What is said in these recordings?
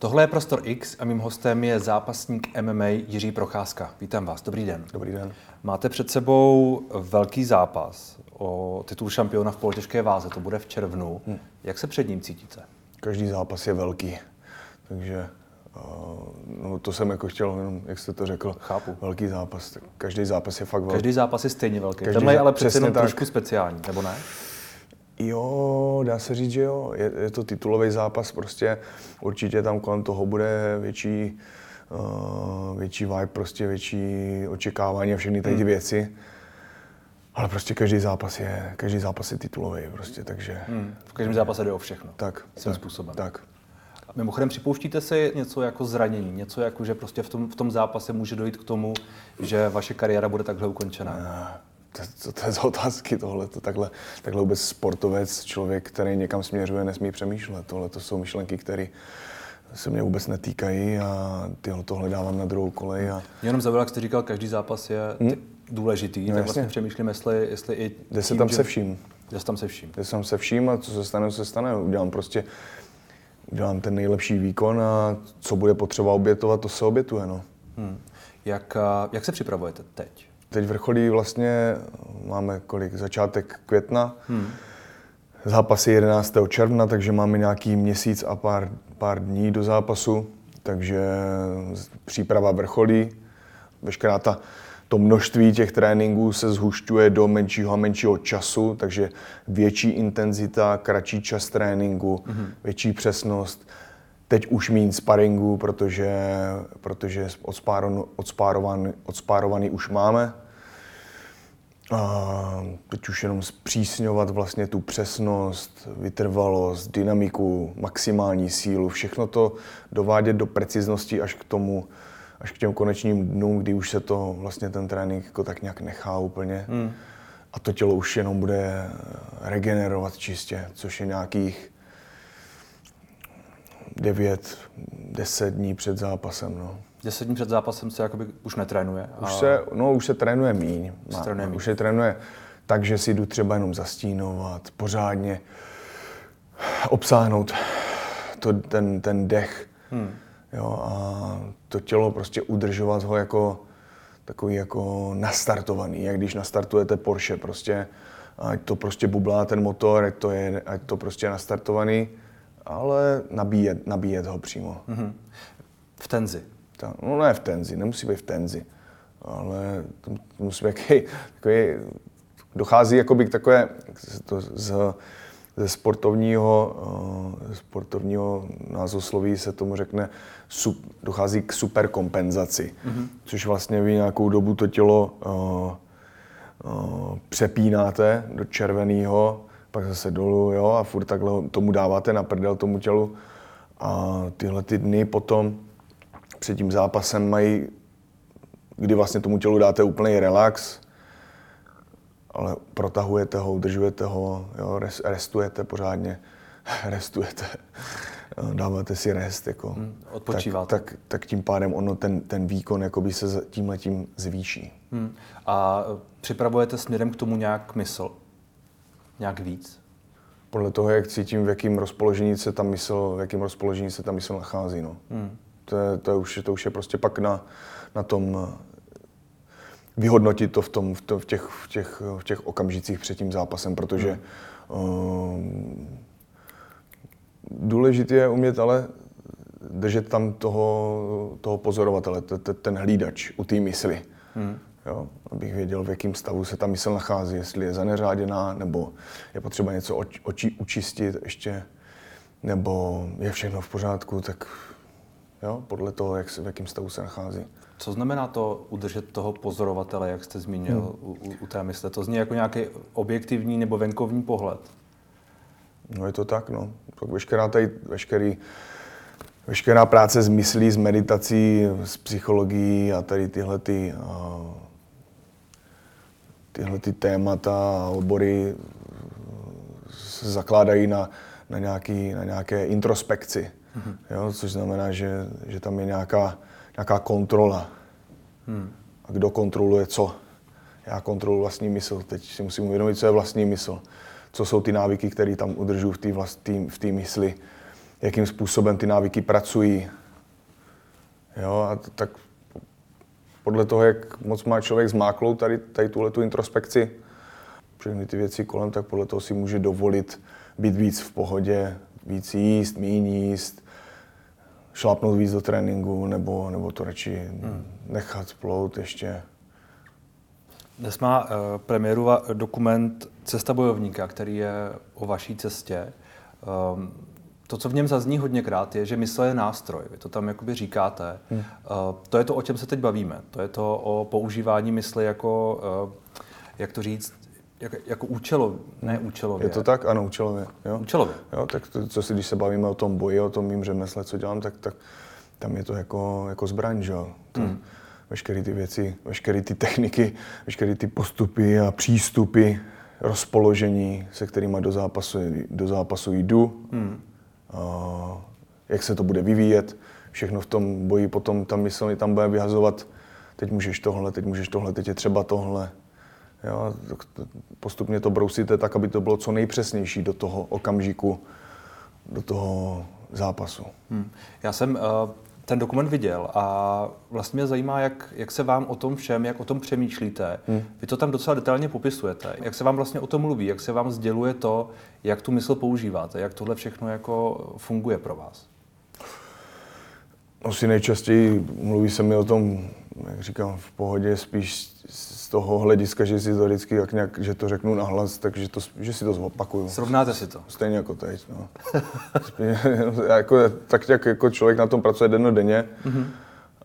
Tohle je Prostor X a mým hostem je zápasník MMA Jiří Procházka. Vítám vás, dobrý den. Dobrý den. Máte před sebou velký zápas o titul šampiona v polotěžké váze, to bude v červnu. Hmm. Jak se před ním cítíte? Každý zápas je velký, takže uh, no, to jsem jako chtěl, jenom jak jste to řekl. Chápu. Velký zápas, každý zápas je fakt velký. Každý zápas je stejně velký. Tenhle je ale přece jenom tak. trošku speciální, nebo ne? Jo, dá se říct, že jo. Je, je to titulový zápas, prostě určitě tam kolem toho bude větší, uh, větší vibe, prostě větší očekávání a všechny ty hmm. věci. Ale prostě každý zápas je, každý zápas je titulový, prostě, takže... Hmm. V každém zápase jde o všechno. Tak. Svým způsobem. Tak. A mimochodem připouštíte si něco jako zranění, něco jako, že prostě v tom, v tom zápase může dojít k tomu, že vaše kariéra bude takhle ukončená? Ne to, to, to je z otázky tohle. To takhle, takhle vůbec sportovec, člověk, který někam směřuje, nesmí přemýšlet. Tohle to jsou myšlenky, které se mě vůbec netýkají a tyhle tohle dávám na druhou kolej. A... Mě jenom zaujalo, jak jste říkal, každý zápas je hmm? důležitý, no, tak vlastně přemýšlím, jestli, jestli i Jde se tam že... se vším. Jde se tam se vším. Jde se tam se vším a co se stane, se stane. Udělám prostě udělám ten nejlepší výkon a co bude potřeba obětovat, to se obětuje. No. Hmm. Jak, jak se připravujete teď? Teď vrcholí vlastně, máme kolik, začátek května, hmm. zápasy 11. června, takže máme nějaký měsíc a pár, pár dní do zápasu, takže příprava vrcholí, veškerá ta, to množství těch tréninků se zhušťuje do menšího a menšího času, takže větší intenzita, kratší čas tréninku, hmm větší přesnost. Teď už méně sparingu, protože, protože odspárovaný, odspárovaný už máme. A teď už jenom zpřísňovat vlastně tu přesnost, vytrvalost, dynamiku, maximální sílu, všechno to dovádět do preciznosti až k tomu, až k těm konečným dnům, kdy už se to vlastně ten trénink jako tak nějak nechá úplně. Hmm. A to tělo už jenom bude regenerovat čistě, což je nějakých 9, 10 dní před zápasem. No. 10 dní před zápasem se jakoby už netrénuje? A... Už, se, no, už se trénuje míň. Už se trénuje míň. Už se trénuje tak, že si jdu třeba jenom zastínovat, pořádně obsáhnout to, ten, ten dech. Hmm. Jo, a to tělo prostě udržovat ho jako takový jako nastartovaný, jak když nastartujete Porsche prostě, ať to prostě bublá ten motor, ať to je, ať to prostě je nastartovaný, ale nabíjet, nabíjet ho přímo. Mm-hmm. V tenzi. Ta, no ne v tenzi, nemusí být v tenzi, ale to musí být takový, takový dochází jakoby k takové, to z, ze sportovního, ze sportovního názvosloví se tomu řekne, sub, dochází k superkompenzaci, mm-hmm. což vlastně vy nějakou dobu to tělo uh, uh, přepínáte do červeného, pak zase dolů, jo, a furt takhle tomu dáváte na prdel tomu tělu. A tyhle ty dny potom před tím zápasem mají, kdy vlastně tomu tělu dáte úplný relax, ale protahujete ho, udržujete ho, jo, restujete pořádně, restujete, dáváte si rest. Jako, hmm, odpočíváte. Tak, tak, tak, tím pádem ono ten, ten výkon jakoby se tím letím zvýší. Hmm. A připravujete směrem k tomu nějak mysl? Nějak víc? Podle toho, jak cítím, v jakém rozpoložení se ta mysl, v jakém rozpoložení se ta mysl nachází. No. Hmm. To, je, to, už, to už je prostě pak na, na tom vyhodnotit to v, tom, v, to, v, těch, v, těch, v těch okamžicích před tím zápasem, protože hmm. uh, důležité je umět ale držet tam toho, toho pozorovatele, ten hlídač u té mysli. Hmm. Jo, abych věděl, v jakém stavu se ta mysl nachází, jestli je zaneřáděná, nebo je potřeba něco oči, oči učistit ještě, nebo je všechno v pořádku, tak jo, podle toho, jak se, v jakém stavu se nachází. Co znamená to udržet toho pozorovatele, jak jste zmínil hmm. u, u, u té mysle? To zní jako nějaký objektivní nebo venkovní pohled. No je to tak, no. Tak veškerá, tady, veškerý, veškerá práce s myslí, s meditací, s psychologií a tady tyhle ty, uh, tyhle ty témata a obory se zakládají na, na, nějaký, na nějaké introspekci. Mm-hmm. Jo, což znamená, že, že tam je nějaká, nějaká kontrola. Hmm. A kdo kontroluje co? Já kontroluji vlastní mysl. Teď si musím uvědomit, co je vlastní mysl. Co jsou ty návyky, které tam udržuji v té v v mysli. jakým způsobem ty návyky pracují. Jo, a tak podle toho, jak moc má člověk zmáklou tady, tady tuhle tu introspekci, všechny ty věci kolem, tak podle toho si může dovolit být víc v pohodě, víc jíst, méně jíst, šlápnout víc do tréninku, nebo, nebo to radši hmm. nechat splout ještě. Dnes má uh, premiéru dokument Cesta bojovníka, který je o vaší cestě. Um, to, co v něm zazní hodněkrát, je, že mysl je nástroj. Vy to tam jakoby říkáte. Hmm. Uh, to je to, o čem se teď bavíme. To je to o používání mysli jako, uh, jak to říct, jak, jako účelově, ne účelově. Je to tak? Ano, účelově. Jo? Účelově. Jo, tak to, co si, když se bavíme o tom boji, o tom mým řemesle, co dělám, tak, tak tam je to jako, jako zbraň, že jo? Hmm. Veškeré ty věci, veškeré ty techniky, veškeré ty postupy a přístupy, rozpoložení, se kterými do zápasu, do zápasu jdu, hmm. A, jak se to bude vyvíjet, všechno v tom boji potom tam mi tam bude vyhazovat, teď můžeš tohle, teď můžeš tohle, teď je třeba tohle. Jo, postupně to brousíte tak, aby to bylo co nejpřesnější do toho okamžiku, do toho zápasu. Hmm. Já jsem uh, ten dokument viděl a vlastně mě zajímá, jak, jak se vám o tom všem, jak o tom přemýšlíte. Hmm. Vy to tam docela detailně popisujete. Jak se vám vlastně o tom mluví, jak se vám sděluje to, jak tu mysl používáte, jak tohle všechno jako funguje pro vás? Asi nejčastěji mluví se mi o tom, říkám, v pohodě, spíš z toho hlediska, že si to vždycky jak nějak, že to řeknu nahlas, takže to, že si to zopakuju. Srovnáte si to? Stejně jako teď. No. jako, tak jak jako člověk na tom pracuje denně, mm-hmm.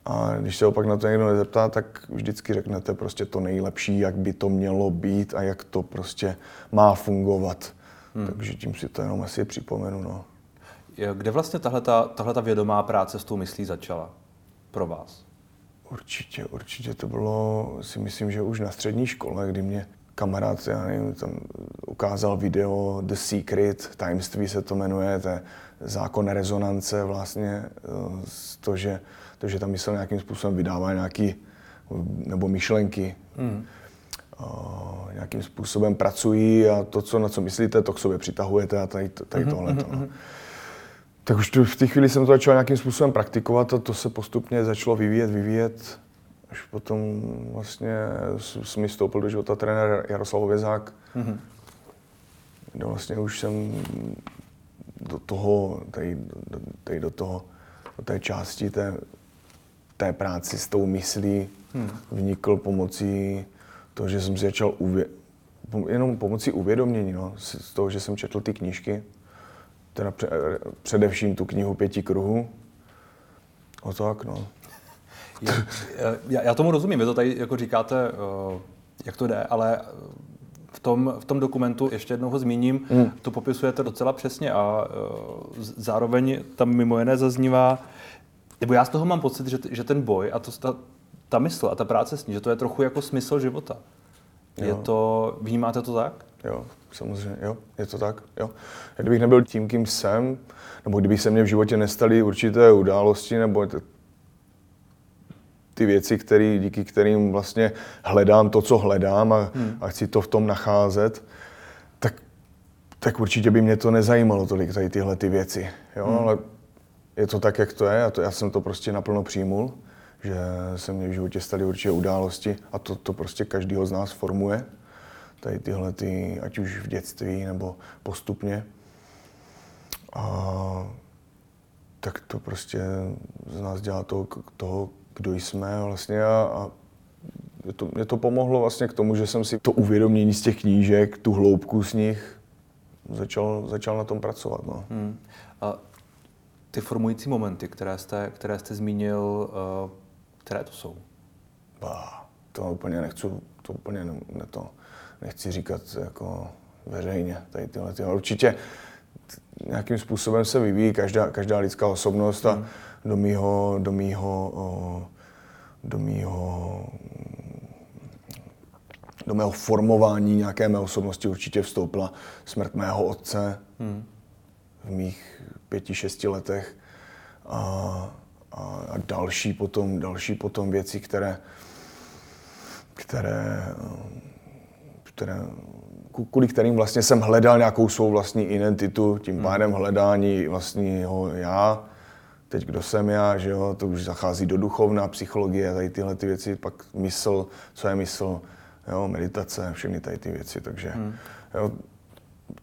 a když se opak na to někdo nezeptá, tak vždycky řeknete prostě to nejlepší, jak by to mělo být a jak to prostě má fungovat. Hmm. Takže tím si to jenom asi připomenu. No. Kde vlastně tahle ta vědomá práce s tou myslí začala pro vás? Určitě, určitě to bylo, si myslím, že už na střední škole, kdy mě kamarád, já nevím, tam ukázal video The Secret, tajemství se to jmenuje, to je zákon rezonance vlastně, eh, to, že, to, že ta mysl nějakým způsobem vydává nějaký, nebo myšlenky, mm. Uh, nějakým způsobem pracují a to, co, na co myslíte, to k sobě přitahujete a tady, tady mm-hmm, tohle. No. Tak už v té chvíli jsem to začal nějakým způsobem praktikovat a to se postupně začalo vyvíjet, vyvíjet. Až potom vlastně s mi stoupil do života trenér Jaroslav Vězák, mm-hmm. kde vlastně už jsem do toho, tady, tady do toho, do té části té, té práci s tou myslí hmm. vnikl pomocí toho, že jsem si začal uvě, jenom pomocí uvědomění, no, z toho, že jsem četl ty knížky, teda pře, především tu knihu Pěti kruhů. O tak, no. Já, já tomu rozumím, vy to tady jako říkáte, eh, jak to jde, ale v tom, v tom dokumentu, ještě jednou ho zmíním, mm. to popisujete docela přesně a zároveň tam mimo jiné zaznívá, nebo já z toho mám pocit, že, že ten boj a to, ta, ta mysl a ta práce s ní, že to je trochu jako smysl života. Jo. Je to, vnímáte to tak? Jo, samozřejmě, jo, je to tak, jo. Kdybych nebyl tím, kým jsem, nebo kdyby se mě v životě nestaly určité události, nebo ty věci, který, díky kterým vlastně hledám to, co hledám a, hmm. a chci to v tom nacházet, tak, tak určitě by mě to nezajímalo tolik, tady tyhle ty věci. Jo? Hmm. Ale je to tak, jak to je a to, já jsem to prostě naplno přijmul, že se mě v životě staly určitě události a to, to prostě každýho z nás formuje. Tady tyhle, ty, ať už v dětství nebo postupně. A tak to prostě z nás dělá toho, toho kdo jsme vlastně a, a mě to, mě to pomohlo vlastně k tomu, že jsem si to uvědomění z těch knížek, tu hloubku z nich, začal, začal na tom pracovat. No. Hmm. A ty formující momenty, které jste, které jste zmínil, uh, které to jsou? Bah, to úplně nechci, to úplně ne, ne to nechci říkat jako veřejně, tady tyhle ty. Určitě nějakým způsobem se vyvíjí každá, každá lidská osobnost a hmm do mýho, do mýho, do mýho, do mého formování nějaké mé osobnosti určitě vstoupila smrt mého otce hmm. v mých pěti, šesti letech a, a, a další potom, další potom věci, které, které, které kvůli kterým vlastně jsem hledal nějakou svou vlastní identitu, tím pádem hledání vlastního já, teď kdo jsem já, že jo, to už zachází do duchovna, psychologie, tady tyhle ty věci, pak mysl, co je mysl, jo, meditace, všechny tady ty věci, takže hmm. jo,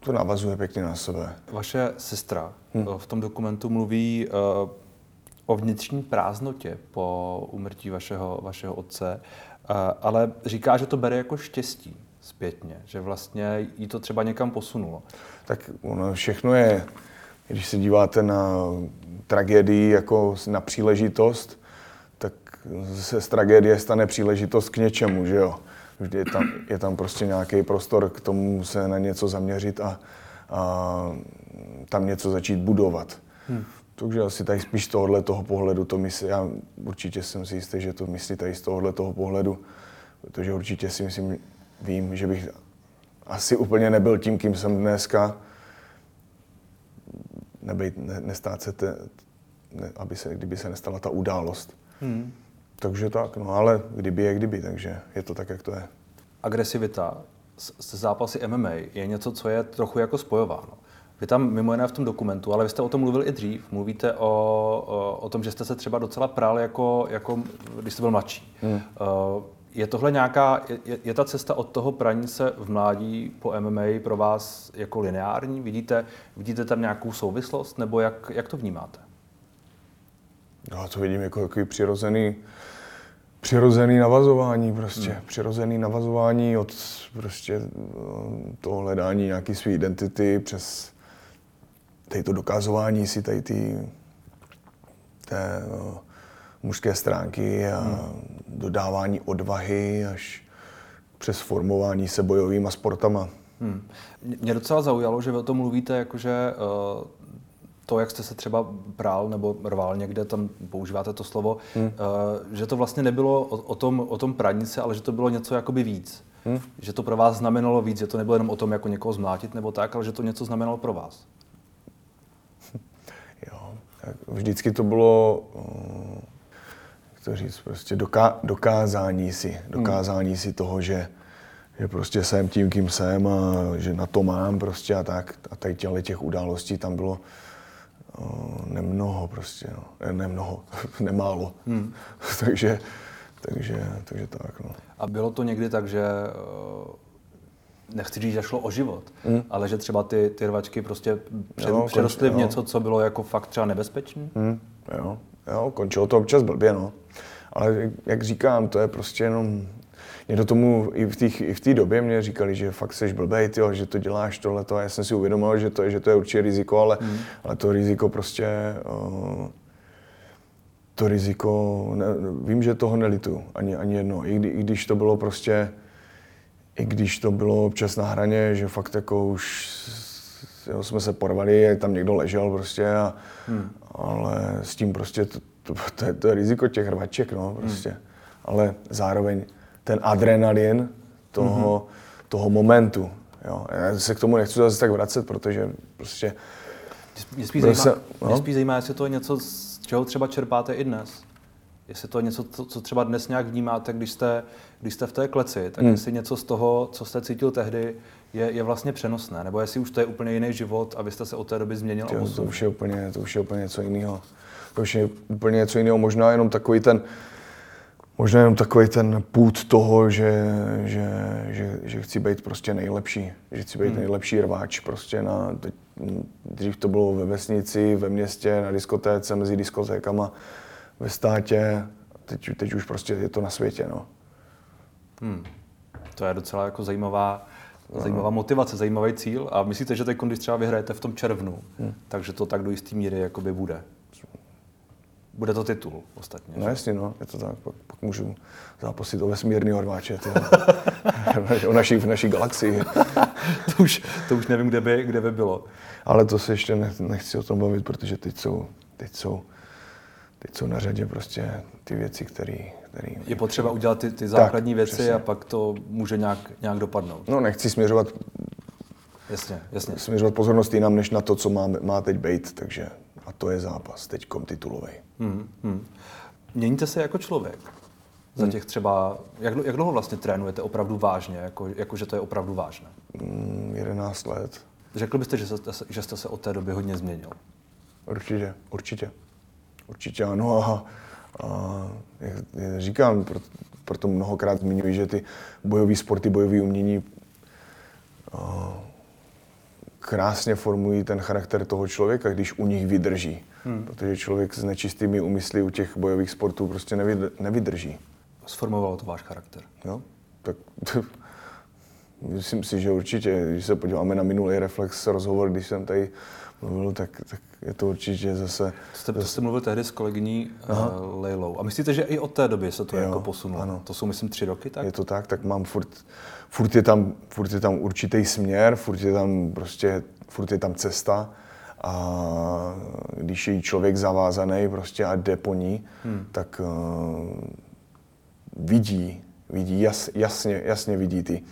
to navazuje pěkně na sebe. Vaše sestra hmm. v tom dokumentu mluví uh, o vnitřní prázdnotě po umrtí vašeho, vašeho otce, uh, ale říká, že to bere jako štěstí zpětně, že vlastně jí to třeba někam posunulo. Tak ono všechno je, když se díváte na tragédii jako na příležitost, tak se z tragédie stane příležitost k něčemu, že jo. Vždy je tam, je tam prostě nějaký prostor k tomu se na něco zaměřit a, a tam něco začít budovat. Hmm. Takže asi tady spíš z tohohle toho pohledu to myslí, já určitě jsem si jistý, že to myslí tady z tohohle toho pohledu, protože určitě si myslím, vím, že bych asi úplně nebyl tím, kým jsem dneska, nebejt, ne, nestát se, te, ne, aby se, kdyby se nestala ta událost. Hmm. Takže tak, no ale kdyby je kdyby, takže je to tak, jak to je. Agresivita se zápasy MMA je něco, co je trochu jako spojováno. Vy tam mimo jiné v tom dokumentu, ale vy jste o tom mluvil i dřív, mluvíte o, o, o tom, že jste se třeba docela prál jako, jako když jste byl mladší. Hmm. Uh, je tohle nějaká, je, je ta cesta od toho praní se v mládí po MMA pro vás jako lineární? Vidíte, vidíte tam nějakou souvislost, nebo jak, jak to vnímáte? Já to vidím jako takový přirozený, přirozený navazování prostě. Hmm. Přirozený navazování od prostě eh, toho hledání nějaký své identity přes tady to dokazování si tady ty té uh, mužské stránky a hmm. dodávání odvahy až přes formování se bojovými sportama. Hmm. Mě docela zaujalo, že vy o tom mluvíte, jakože uh, to, jak jste se třeba prál nebo rval někde, tam používáte to slovo, hmm. uh, že to vlastně nebylo o, o, tom, o tom praní se, ale že to bylo něco jakoby víc. Hmm. Že to pro vás znamenalo víc, že to nebylo jenom o tom, jako někoho zmlátit nebo tak, ale že to něco znamenalo pro vás. Jo, tak vždycky to bylo, uh, to říct, prostě doká, dokázání si, dokázání hmm. si toho, že že prostě jsem tím, kým jsem a že na to mám prostě a tak. A tady těle těch událostí tam bylo nemnoho prostě, no. nemnoho, nemálo. Hmm. takže, takže, takže tak. No. A bylo to někdy tak, že nechci říct, že šlo o život, hmm. ale že třeba ty, ty rvačky prostě před, jo, přerostly v něco, co bylo jako fakt třeba nebezpečné? Hmm. Jo, jo, končilo to občas blbě, no. Ale jak říkám, to je prostě jenom mě do tomu i v té i v té době mě říkali, že fakt seš blbej, tyjo, že to děláš tohleto a já jsem si uvědomil, že to je, že to je určitě riziko, ale, mm. ale to riziko prostě uh, to riziko, ne, vím, že toho nelitu ani, ani jedno, i, kdy, i když to bylo prostě, i když to bylo občas na hraně, že fakt jako už jo, jsme se porvali, tam někdo ležel prostě, a, hmm. ale s tím prostě to, to, to, je, to je riziko těch rvaček, no prostě. Hmm. Ale zároveň ten adrenalin toho, mm-hmm. toho momentu. Jo. Já se k tomu nechci zase tak vracet, protože prostě... Mě spíš, zajímá, se, no? mě spíš zajímá, jestli to je něco, z čeho třeba čerpáte i dnes. Jestli to je něco, co třeba dnes nějak vnímáte, když jste, když jste v té kleci, tak hmm. jestli něco z toho, co jste cítil tehdy, je, je vlastně přenosné, nebo jestli už to je úplně jiný život a vy jste se od té doby změnil Tyjo, to už je úplně, to už je úplně něco jiného. Je úplně něco jiného, možná jenom takový ten, možná jenom takový ten půd toho, že, že, že, že chci být prostě nejlepší, že chci být hmm. nejlepší rváč prostě na, teď, dřív to bylo ve vesnici, ve městě, na diskotéce, mezi diskotékama, ve státě, teď, teď už prostě je to na světě, no. Hmm. To je docela jako zajímavá, zajímavá motivace, zajímavý cíl a myslíte, že teď, když třeba vyhrajete v tom červnu, hmm. takže to tak do jisté míry jakoby bude? Bude to titul ostatně. No jasně, no, je to tak. Pak, pak můžu zápasit o vesmírný horváče, o naší, v naší galaxii. to, už, to už nevím, kde by, kde by bylo. Ale to se ještě nechci o tom bavit, protože teď jsou, teď jsou, teď jsou na řadě prostě ty věci, které který... Je potřeba udělat ty, ty základní tak, věci přesně. a pak to může nějak, nějak dopadnout. No nechci směřovat Jasně, jasně. Směřovat pozornost jinam, než na to, co má, má teď být, takže a to je zápas, teď titulový. Hmm, hmm. Měníte se jako člověk? Za těch třeba, jak, jak dlouho vlastně trénujete opravdu vážně, jako, jako že to je opravdu vážné? Mm, 11 let. Řekl byste, že jste, že jste se od té doby hodně změnil? Určitě, určitě. Určitě ano a, a jak, říkám, proto, proto mnohokrát zmiňuji, že ty bojové sporty, bojové umění a, krásně formují ten charakter toho člověka, když u nich vydrží. Hmm. Protože člověk s nečistými úmysly u těch bojových sportů prostě nevydrží. Sformovalo to váš charakter? Jo, tak myslím si, že určitě, když se podíváme na minulý reflex rozhovor, když jsem tady mluvil, tak, tak je to určitě zase... Jste, zase... jste mluvil tehdy s kolegyní uh, Lejlou. A myslíte, že i od té doby se to jo, jako posunulo? Ano. To jsou, myslím, tři roky, tak? Je to tak, tak mám furt, furt je tam, furt je tam určitý směr, furt je tam prostě, furt je tam cesta a když je člověk zavázaný prostě a jde po ní, hmm. tak uh, vidí, vidí jas, jasně, jasně vidí ty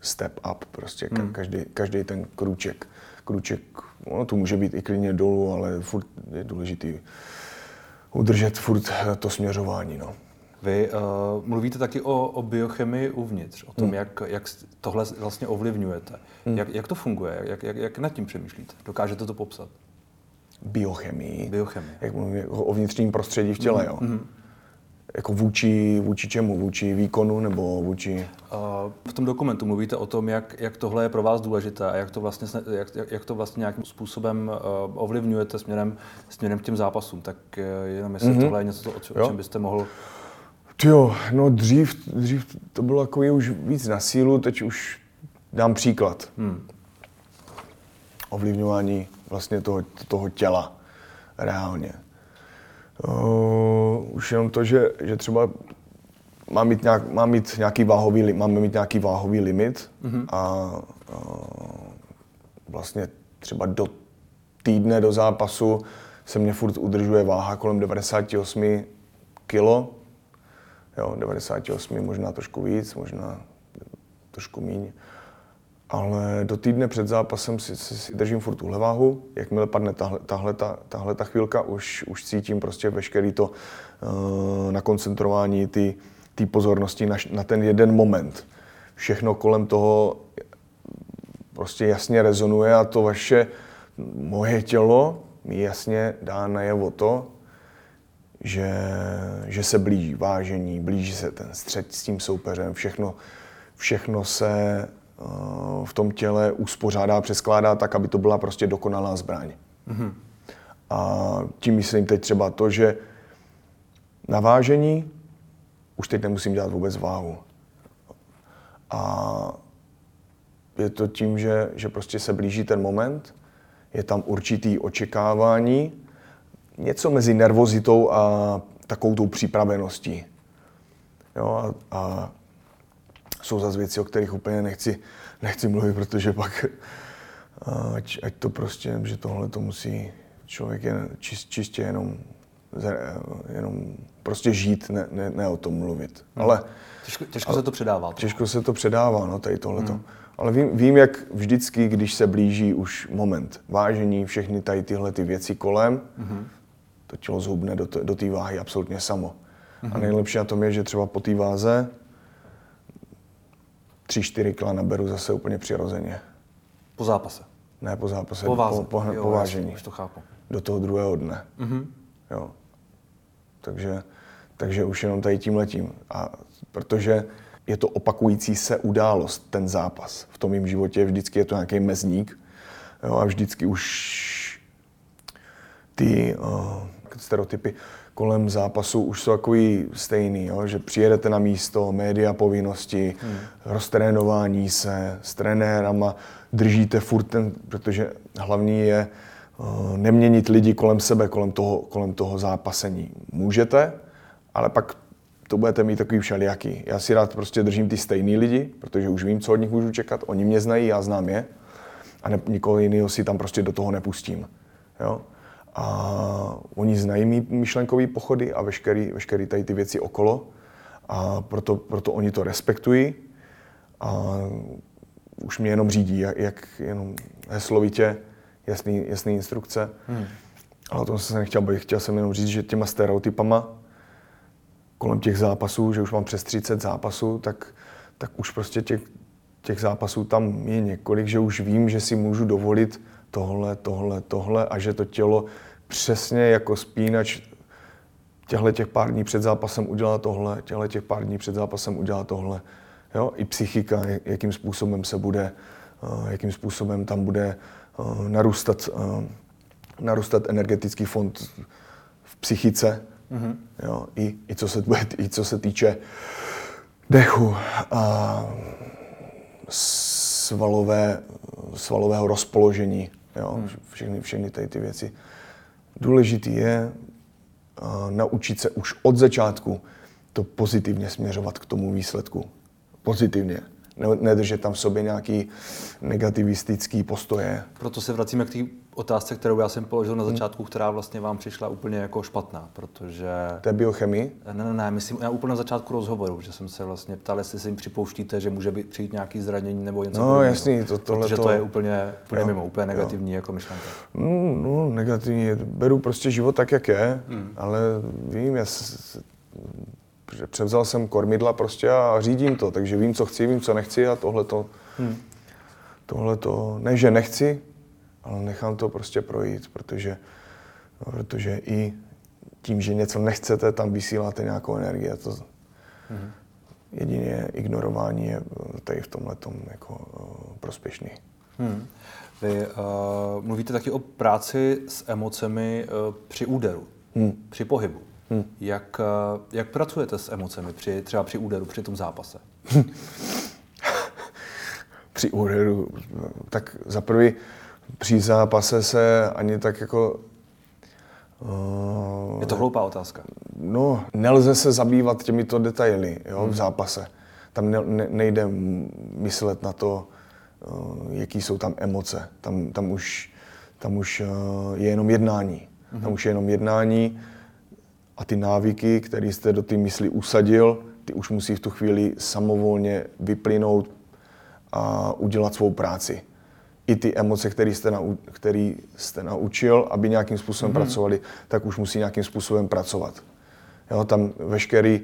step up, prostě hmm. každý, každý ten krůček, krůček, ono tu může být i klidně dolů, ale furt je důležitý udržet furt to směřování, no. Vy uh, mluvíte taky o, o biochemii uvnitř, o tom, hmm. jak, jak tohle vlastně ovlivňujete. Hmm. Jak, jak to funguje? Jak, jak, jak nad tím přemýšlíte? Dokážete to popsat? Biochemii? Biochemii. Jak mluvím, o vnitřním prostředí v těle, hmm. jo? Hmm. Jako vůči, vůči čemu? Vůči výkonu nebo vůči... Uh, v tom dokumentu mluvíte o tom, jak, jak tohle je pro vás důležité a jak to vlastně, jak, jak to vlastně nějakým způsobem uh, ovlivňujete směrem, směrem k těm zápasům. Tak uh, jenom jestli mm-hmm. tohle je něco, o, o čem byste mohl Jo, no dřív, dřív to bylo jako už víc na sílu, teď už dám příklad. Hmm. Ovlivňování vlastně toho, toho těla reálně. Uh, už jenom to, že, že třeba mám mít, nějak, mám mít nějaký váhový, máme mít nějaký váhový limit mm-hmm. a uh, vlastně třeba do týdne do zápasu se mě furt udržuje váha kolem 98 kilo Jo, 98 možná trošku víc, možná trošku míň. Ale do týdne před zápasem si, si, si držím furt tuhle váhu. Jakmile padne tahle, tahle, ta, tahle ta chvilka, už, už cítím prostě veškerý to uh, nakoncentrování té pozornosti na, na ten jeden moment. Všechno kolem toho prostě jasně rezonuje a to vaše moje tělo mi jasně dá najevo to, že, že se blíží vážení, blíží se ten střed s tím soupeřem, všechno, všechno se v tom těle uspořádá, přeskládá tak, aby to byla prostě dokonalá zbraň. Mm-hmm. A tím myslím teď třeba to, že na vážení už teď nemusím dělat vůbec váhu. A je to tím, že, že prostě se blíží ten moment, je tam určitý očekávání, něco mezi nervozitou a takovou tou připraveností. Jo, a, a jsou zase věci, o kterých úplně nechci, nechci mluvit, protože pak ať, ať to prostě, že tohle to musí člověk jen, čist, čistě jenom, jenom prostě žít, ne, ne, ne o tom mluvit. Hmm. Ale, těžko, těžko ale, se to předává. Těžko se to předává, no, tady tohleto. Hmm. Ale vím, vím, jak vždycky, když se blíží už moment vážení, všechny tady tyhle ty věci kolem, hmm to tělo zhubne do, do té váhy absolutně samo. Mm-hmm. A nejlepší na tom je, že třeba po té váze 3-4 kila naberu zase úplně přirozeně. Po zápase? Ne po zápase, po, váze. po, po, jo, po vážení. Už to chápu. Do toho druhého dne. Mm-hmm. Jo. Takže, takže už jenom tady tím letím. A protože je to opakující se událost, ten zápas. V tom mém životě vždycky je to nějaký mezník. Jo, a vždycky už ty uh, stereotypy kolem zápasu už jsou takový stejný, jo? že přijedete na místo, média povinnosti, hmm. roztrénování se s trenérama, držíte furt ten, protože hlavní je uh, neměnit lidi kolem sebe, kolem toho, kolem toho zápasení. Můžete, ale pak to budete mít takový všelijaký. Já si rád prostě držím ty stejný lidi, protože už vím, co od nich můžu čekat. Oni mě znají, já znám je. A ne, nikoho jiného si tam prostě do toho nepustím. Jo? A oni znají mý myšlenkové pochody a veškerý, veškerý tady ty věci okolo. A proto, proto oni to respektují. A už mě jenom řídí, jak, jak jenom heslovitě, jasný, jasný instrukce. Hmm. Ale o tom jsem se nechtěl bavit. Chtěl jsem jenom říct, že těma stereotypama kolem těch zápasů, že už mám přes 30 zápasů, tak, tak už prostě těch, těch zápasů tam je několik, že už vím, že si můžu dovolit tohle, tohle, tohle a že to tělo přesně jako spínač těchto těch pár dní před zápasem udělá tohle, těchto těch pár dní před zápasem udělá tohle. Jo? I psychika, jakým způsobem se bude, eh, jakým způsobem tam bude eh, narůstat, eh, narůstat energetický fond v psychice, mm-hmm. jo? I, i, co se, i co se týče dechu a svalové, svalového rozpoložení, jo? Mm. Všechny, všechny tady ty věci. Důležitý je uh, naučit se už od začátku to pozitivně směřovat k tomu výsledku. Pozitivně nedržet tam v sobě nějaký negativistický postoje. Proto se vracíme k té otázce, kterou já jsem položil na hmm. začátku, která vlastně vám přišla úplně jako špatná, protože... To je biochemii? Ne, ne, ne, myslím, já úplně na začátku rozhovoru, že jsem se vlastně ptal, jestli si jim připouštíte, že může být, přijít nějaký zranění nebo něco No podobného. jasný, to, tohle Protože to je úplně, úplně jo, mimo, úplně negativní jo. jako myšlenka. No, no, negativní, beru prostě život tak, jak je, hmm. ale vím, já převzal jsem kormidla prostě a řídím to, takže vím, co chci, vím, co nechci a tohle to, hmm. tohle to, ne, že nechci, ale nechám to prostě projít, protože, protože i tím, že něco nechcete, tam vysíláte nějakou energii. To hmm. jedině ignorování je tady v tomhle jako uh, prospěšný. Hmm. Vy uh, mluvíte taky o práci s emocemi uh, při úderu, hmm. při pohybu. Hmm. Jak, uh, jak pracujete s emocemi při, třeba při úderu, při tom zápase? při úderu, tak za prvý při zápase se ani tak jako... Uh, je to hloupá otázka. No, nelze se zabývat těmito detaily jo, hmm. v zápase. Tam ne, ne, nejde myslet na to, uh, jaký jsou tam emoce. Tam, tam už, tam už uh, je jenom jednání. Hmm. Tam už je jenom jednání a ty návyky, které jste do té mysli usadil, ty už musí v tu chvíli samovolně vyplynout a udělat svou práci i ty emoce, které jste, nau, který jste naučil, aby nějakým způsobem mm-hmm. pracovali, tak už musí nějakým způsobem pracovat. Jo, tam veškerý,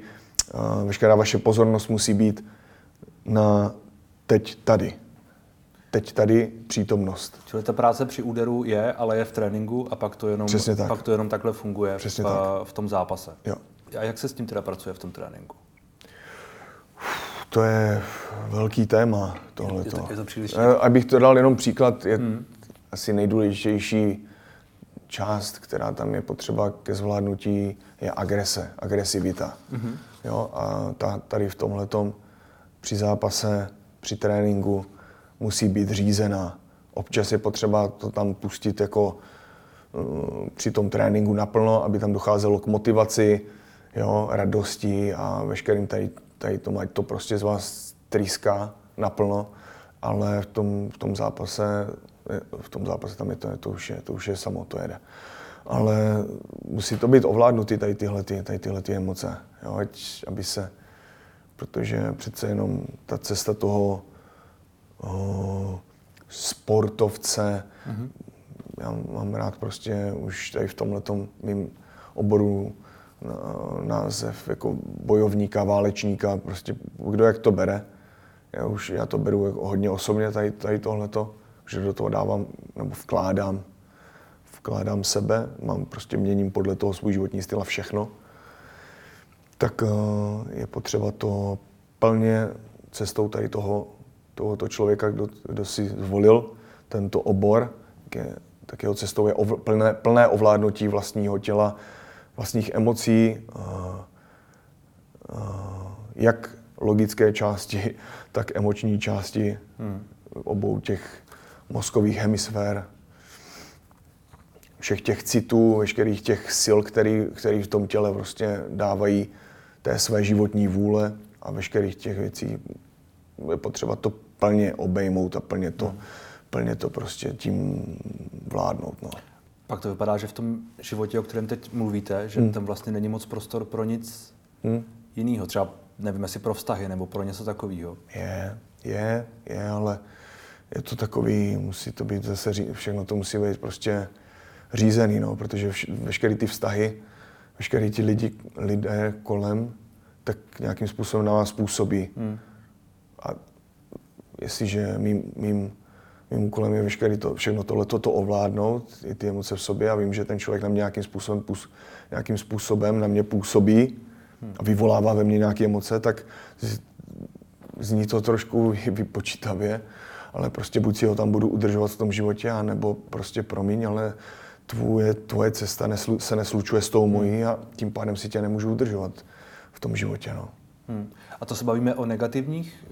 uh, veškerá vaše pozornost musí být na teď tady. Teď tady přítomnost. Čili ta práce při úderu je, ale je v tréninku a pak to jenom, tak. pak to jenom takhle funguje v, tak. v tom zápase. Jo. A jak se s tím teda pracuje v tom tréninku? To je velký téma, tohle. Je, je, je to příliš... Abych to dal jenom příklad, je hmm. asi nejdůležitější část, která tam je potřeba ke zvládnutí, je agrese, agresivita. hmm Jo, a ta, tady v tomhle při zápase, při tréninku musí být řízená. Občas je potřeba to tam pustit jako uh, při tom tréninku naplno, aby tam docházelo k motivaci, jo, radosti a veškerým tady tady to, ať to prostě z vás trýská naplno, ale v tom, v tom zápase, v tom zápase tam je to, to, už je, to už je samo, to jede. Ale musí to být ovládnutý tady tyhle, tady tyhle ty emoce, jo, ať, aby se, protože přece jenom ta cesta toho sportovce, mm-hmm. já mám rád prostě už tady v tomhle mým oboru název jako bojovníka, válečníka, prostě kdo jak to bere. Já už já to beru jako hodně osobně tady, tady tohleto, že do toho dávám nebo vkládám, vkládám sebe, mám prostě měním podle toho svůj životní styl a všechno. Tak eh, je potřeba to plně cestou tady toho, tohoto člověka, kdo, kdo si zvolil tento obor, tak, je, tak jeho cestou je ovl, plné, plné ovládnutí vlastního těla, vlastních emocí, jak logické části, tak emoční části hmm. obou těch mozkových hemisfér, všech těch citů, veškerých těch sil, který, který v tom těle prostě dávají té své životní vůle a veškerých těch věcí je potřeba to plně obejmout a plně to, hmm. plně to prostě tím vládnout. No. Pak to vypadá, že v tom životě, o kterém teď mluvíte, že hmm. tam vlastně není moc prostor pro nic hmm. jiného. Třeba nevím, jestli pro vztahy nebo pro něco takového. Je, je, je, ale je to takový, musí to být zase, všechno to musí být prostě řízený, no, protože vš, veškeré ty vztahy, veškeré ti lidi, lidé kolem tak nějakým způsobem na vás působí. Hmm. A jestliže mým, mým, mým úkolem je veškerý to, všechno tohle to ovládnout, i ty emoce v sobě a vím, že ten člověk na mě nějakým způsobem, nějakým způsobem na mě působí a vyvolává ve mně nějaké emoce, tak zní to trošku vypočítavě, ale prostě buď si ho tam budu udržovat v tom životě, anebo prostě promiň, ale tvoje, tvoje cesta neslu, se neslučuje s tou mojí a tím pádem si tě nemůžu udržovat v tom životě. No. Hmm. A to se bavíme o negativních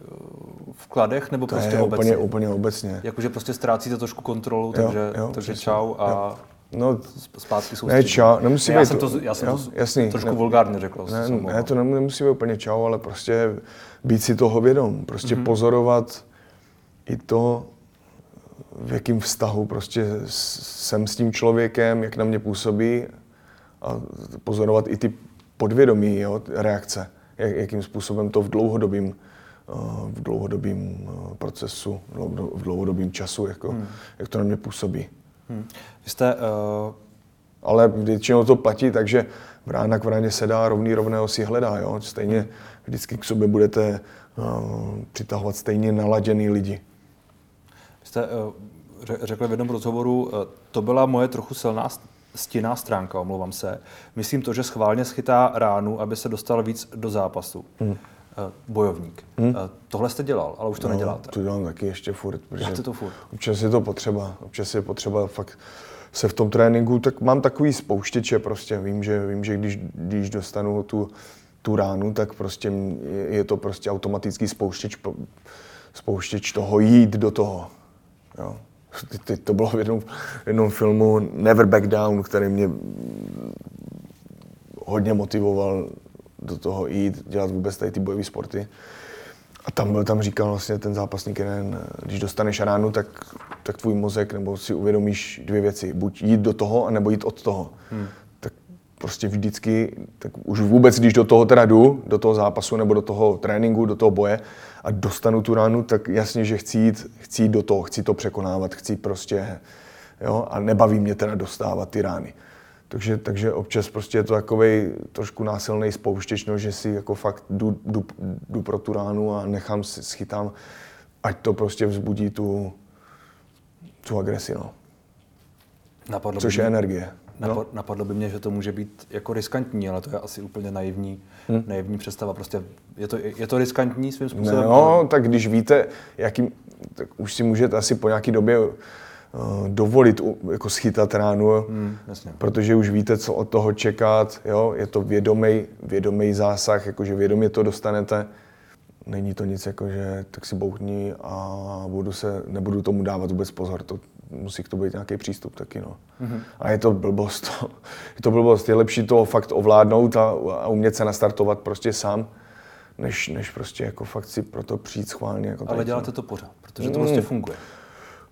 vkladech nebo to prostě je obecně? Úplně, úplně obecně. Jakože prostě ztrácíte trošku kontrolu, takže, jo, jo, takže čau a jo. No, zpátky jsou Ne, čau, nemusí ne, já být. Jsem to, já jsem jo, to jasný, trošku ne, vulgárně řekl. Ne, ne, to nemusí být úplně čau, ale prostě být si toho vědom. Prostě mm-hmm. pozorovat i to, v jakém vztahu prostě jsem s tím člověkem, jak na mě působí a pozorovat i ty podvědomí jo, reakce, jak, jakým způsobem to v dlouhodobém v dlouhodobém eh, procesu, v dlouhodobém času, jako, hmm. jak to na mě působí. Hmm. Vy jste, uh... Ale většinou to platí, takže vrána k vráně se dá, rovný rovného si hledá. Jo? Stejně vždycky k sobě budete uh, přitahovat stejně naladěný lidi. Vy jste uh, řekl v jednom rozhovoru, uh, to byla moje trochu silná stinná stránka, omlouvám se. Myslím to, že schválně schytá ránu, aby se dostal víc do zápasu. Hmm. Bojovník. Hmm. Tohle jste dělal, ale už to no, neděláte. To dělám taky ještě furt. Děláte to furt? Občas je to potřeba. Občas je potřeba fakt se v tom tréninku, tak mám takový spouštěče prostě. Vím, že, vím, že když, když dostanu tu, tu ránu, tak prostě je, je to prostě automatický spouštěč, spouštěč toho jít do toho. Jo. Teď to bylo v jednom, v jednom filmu Never Back Down, který mě hodně motivoval do toho jít, dělat vůbec tady ty bojové sporty. A tam byl, tam říkal vlastně ten zápasník jeden, když dostaneš ránu, tak, tak tvůj mozek, nebo si uvědomíš dvě věci. Buď jít do toho, anebo jít od toho. Hmm. Tak prostě vždycky, tak už vůbec, když do toho teda jdu, do toho zápasu nebo do toho tréninku, do toho boje a dostanu tu ránu, tak jasně, že chci jít, chci jít do toho, chci to překonávat, chci prostě, jo, a nebaví mě teda dostávat ty rány. Takže, takže občas prostě je to takový trošku násilný spouštěč, no, že si jako fakt jdu, jdu, jdu, pro tu ránu a nechám si, schytám, ať to prostě vzbudí tu, tu agresi, no. Napadlo Což je energie. Napadlo, no? napadlo by mě, že to může být jako riskantní, ale to je asi úplně naivní, hmm. naivní představa. Prostě je to, je to riskantní svým způsobem? No, tak když víte, jakým, tak už si můžete asi po nějaké době dovolit jako schytat ránu, hmm, jasně. protože už víte, co od toho čekat, jo? je to vědomý, vědomý zásah, jakože vědomě to dostanete. Není to nic jako, že tak si bouchni a budu se, nebudu tomu dávat vůbec pozor. To, musí k tomu být nějaký přístup taky. No. Mm-hmm. A je to blbost. je to blbost. Je lepší to fakt ovládnout a, a umět se nastartovat prostě sám, než, než prostě jako fakt si pro to přijít schválně. Jako Ale děláte to pořád, protože to mm. prostě funguje.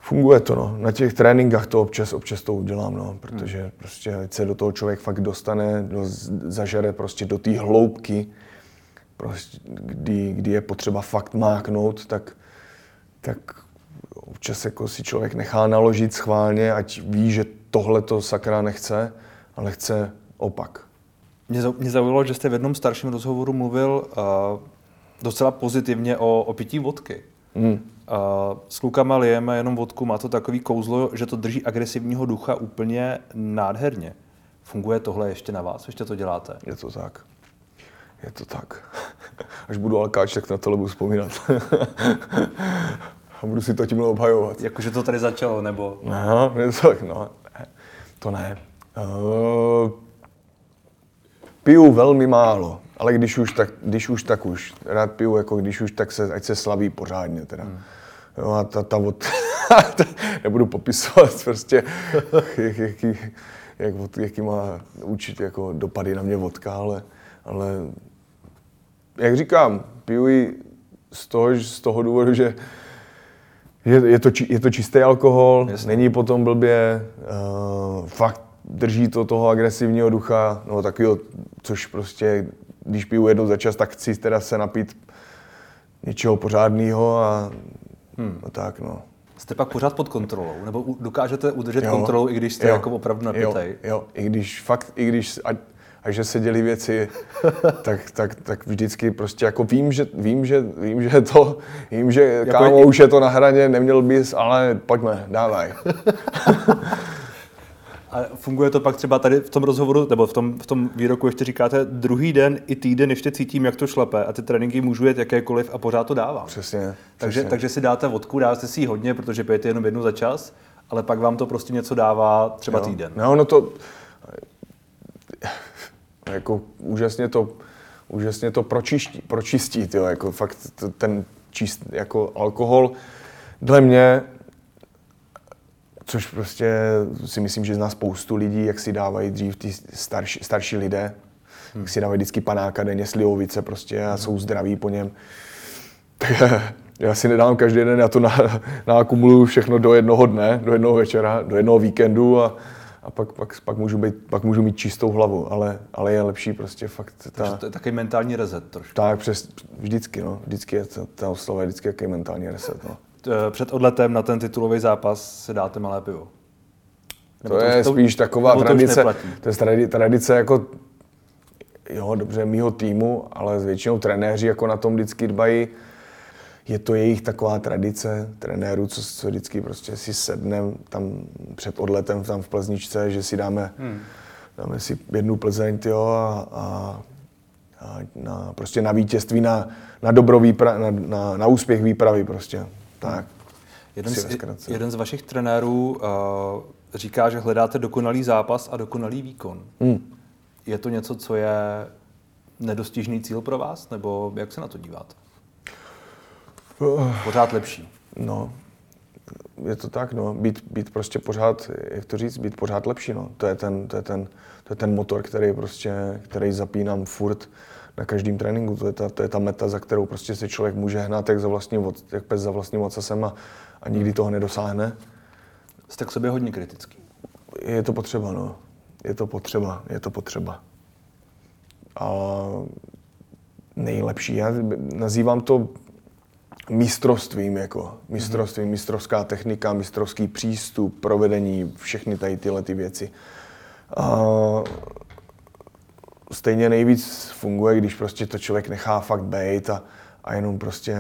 Funguje to, no. Na těch tréninkách to občas, občas to udělám, no, protože hmm. prostě se do toho člověk fakt dostane, do, zažere prostě do té hloubky, prostě, kdy, kdy je potřeba fakt máknout, tak, tak občas jako si člověk nechá naložit schválně, ať ví, že tohle to sakra nechce, ale chce opak. Mě, mě zaujalo, že jste v jednom starším rozhovoru mluvil uh, docela pozitivně o, o pití vodky. Hmm. Uh, s klukama lijeme jenom vodku, má to takový kouzlo, že to drží agresivního ducha úplně nádherně. Funguje tohle ještě na vás? Ještě to děláte? Je to tak. Je to tak. Až budu alkáč, tak na tohle budu vzpomínat. A budu si to tímhle obhajovat. Jakože to tady začalo, nebo? No, ne, to ne. Uh, piju velmi málo, ale když už, tak, když už, tak už. Rád piju, jako když už, tak se, ať se slaví pořádně teda. Hmm. Jo, a ta, ta od, nebudu popisovat prostě, jak, jaký, jak, jaký má určitě jako dopady na mě vodka, ale, ale jak říkám, piju ji z toho, z toho důvodu, že je, je, to, je to čistý alkohol, Jasně. není potom blbě, uh, fakt drží to toho agresivního ducha, no takového, což prostě, když piju jednou za čas, tak chci teda se napít něčeho pořádného a, hmm. a tak, no. Jste pak pořád pod kontrolou? Nebo dokážete udržet jo, kontrolu, i když jste jo, jako opravdu napitej? Jo, jo, i když fakt, i když, ať, a že se děli věci, tak, tak, tak vždycky prostě jako vím, že, vím, že, vím, že to, vím, že jako kámo, už je to na hraně, neměl bys, ale pojďme, dávaj. A funguje to pak třeba tady v tom rozhovoru, nebo v tom, v tom výroku ještě říkáte, druhý den i týden ještě cítím, jak to šlape a ty tréninky můžu jet jakékoliv a pořád to dávám. Přesně. Takže, přesně. takže si dáte vodku, dáte si ji hodně, protože pijete jenom jednu za čas, ale pak vám to prostě něco dává třeba jo. týden. No, no to, jako úžasně to, úžasně to pročistí, pročistí tyjo, jako fakt ten čist, jako alkohol, dle mě, což prostě si myslím, že zná spoustu lidí, jak si dávají dřív ty starší, starší lidé, hmm. jak si dávají vždycky panáka denně slivovice prostě a jsou zdraví po něm. Tak já si nedám každý den, já to na, nakumuluju všechno do jednoho dne, do jednoho večera, do jednoho víkendu a, a pak, pak, pak, můžu být, pak můžu mít čistou hlavu, ale, ale je lepší prostě fakt ta... Takže to je takový mentální reset trošku. Tak, přes, vždycky, no. Vždycky je ta, ta oslava je vždycky jaký mentální reset, no. Před odletem na ten titulový zápas si dáte malé pivo. Nebo to, to je to, spíš taková tradice, to, to je tradice, tradice jako, jo, dobře, mýho týmu, ale s většinou trenéři jako na tom vždycky dbají. Je to jejich taková tradice trenérů, co, co vždycky prostě si sednem tam před odletem tam v Plzničce, že si dáme, hmm. dáme si jednu Plzeň tyjo, a, a, a na, prostě na vítězství, na, na dobrou výpra, na, na, na úspěch výpravy prostě. Tak. Jeden z, jeden z vašich trenérů uh, říká, že hledáte dokonalý zápas a dokonalý výkon. Hmm. Je to něco, co je nedostižný cíl pro vás, nebo jak se na to díváte? Pořád lepší. No, je to tak, no. Být, být prostě pořád, jak to říct, být pořád lepší, no. To je ten, to je ten, to je ten motor, který prostě, který zapínám furt na každém tréninku. To je, ta, to je ta meta, za kterou prostě se člověk může hnát jak, za vlastním, jak pes za vlastním ocasem a, a nikdy toho nedosáhne. Jste k sobě hodně kritický. Je to potřeba, no. Je to potřeba, je to potřeba. A nejlepší, já nazývám to mistrovstvím, jako mistrovstvím, mm-hmm. mistrovská technika, mistrovský přístup, provedení, všechny tady tyhle ty věci. A stejně nejvíc funguje, když prostě to člověk nechá fakt být a, a jenom prostě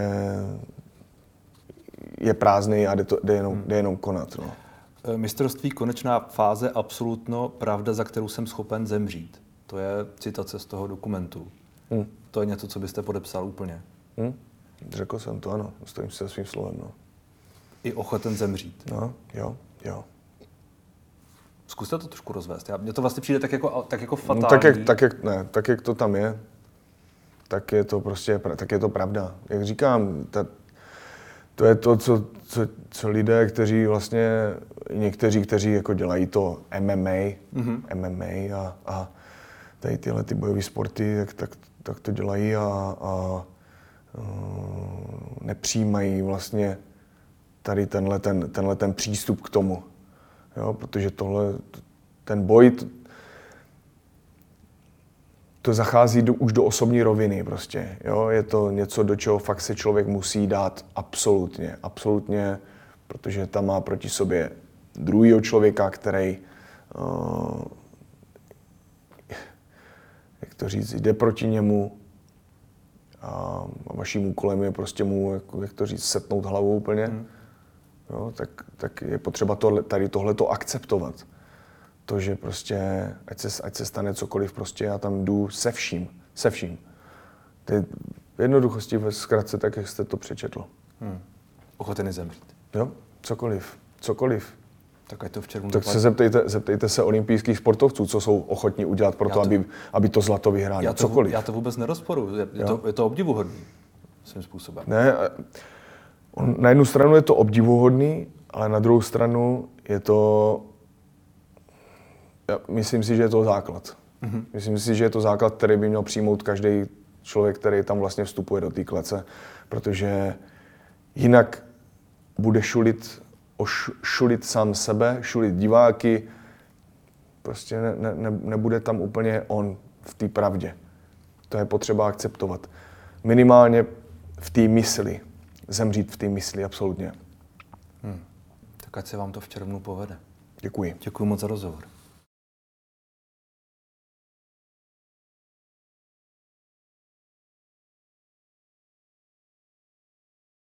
je prázdný a jde, to, jde, jenom, jde jenom konat. No. E, mistrovství konečná fáze absolutno pravda, za kterou jsem schopen zemřít. To je citace z toho dokumentu. Hmm. To je něco, co byste podepsal úplně. Hmm. Řekl jsem to, ano. Stojím se svým slovem. No. I ochoten zemřít. No, jo, jo. Zkuste to trošku rozvést. Já, mně to vlastně přijde tak jako, tak jako fatální. No, tak, jak, tak, jak, ne, tak, jak to tam je, tak je to prostě, tak je to pravda. Jak říkám, ta, to je to, co, co, co lidé, kteří vlastně, někteří, kteří jako dělají to MMA, mm-hmm. MMA a, a tady tyhle ty bojové sporty, tak, tak, tak to dělají a, a nepřijímají vlastně tady tenhle ten, tenhle ten přístup k tomu. Jo, protože tohle, ten boj, to, to zachází do, už do osobní roviny prostě. Jo? Je to něco, do čeho fakt se člověk musí dát absolutně, absolutně, protože tam má proti sobě druhého člověka, který, uh, jak to říct, jde proti němu a vaším úkolem je prostě mu, jak, jak to říct, setnout hlavu úplně. Hmm jo, tak, tak je potřeba to, tady tohle to akceptovat. To, že prostě, ať se, ať se stane cokoliv, prostě já tam jdu se vším, se vším. Je v jednoduchosti, ve zkratce, tak, jak jste to přečetl. Hmm. Ochotený zemřít. Jo, cokoliv, cokoliv. Tak ať to v červnu Tak se zeptejte, zeptejte se olympijských sportovců, co jsou ochotní udělat pro to, to, aby, aby to zlato vyhráli. Já to, cokoliv. Já to vůbec nerozporu. Je, je, to, je to obdivuhodný svým způsobem. Ne, On, na jednu stranu je to obdivuhodný, ale na druhou stranu je to, já myslím si, že je to základ. Mm-hmm. Myslím si, že je to základ, který by měl přijmout každý člověk, který tam vlastně vstupuje do té klece, protože jinak bude šulit, šulit sám sebe, šulit diváky, prostě ne, ne, nebude tam úplně on v té pravdě. To je potřeba akceptovat. Minimálně v té mysli zemřít v té mysli, absolutně. Hmm. Tak ať se vám to v červnu povede. Děkuji. Děkuji moc za rozhovor.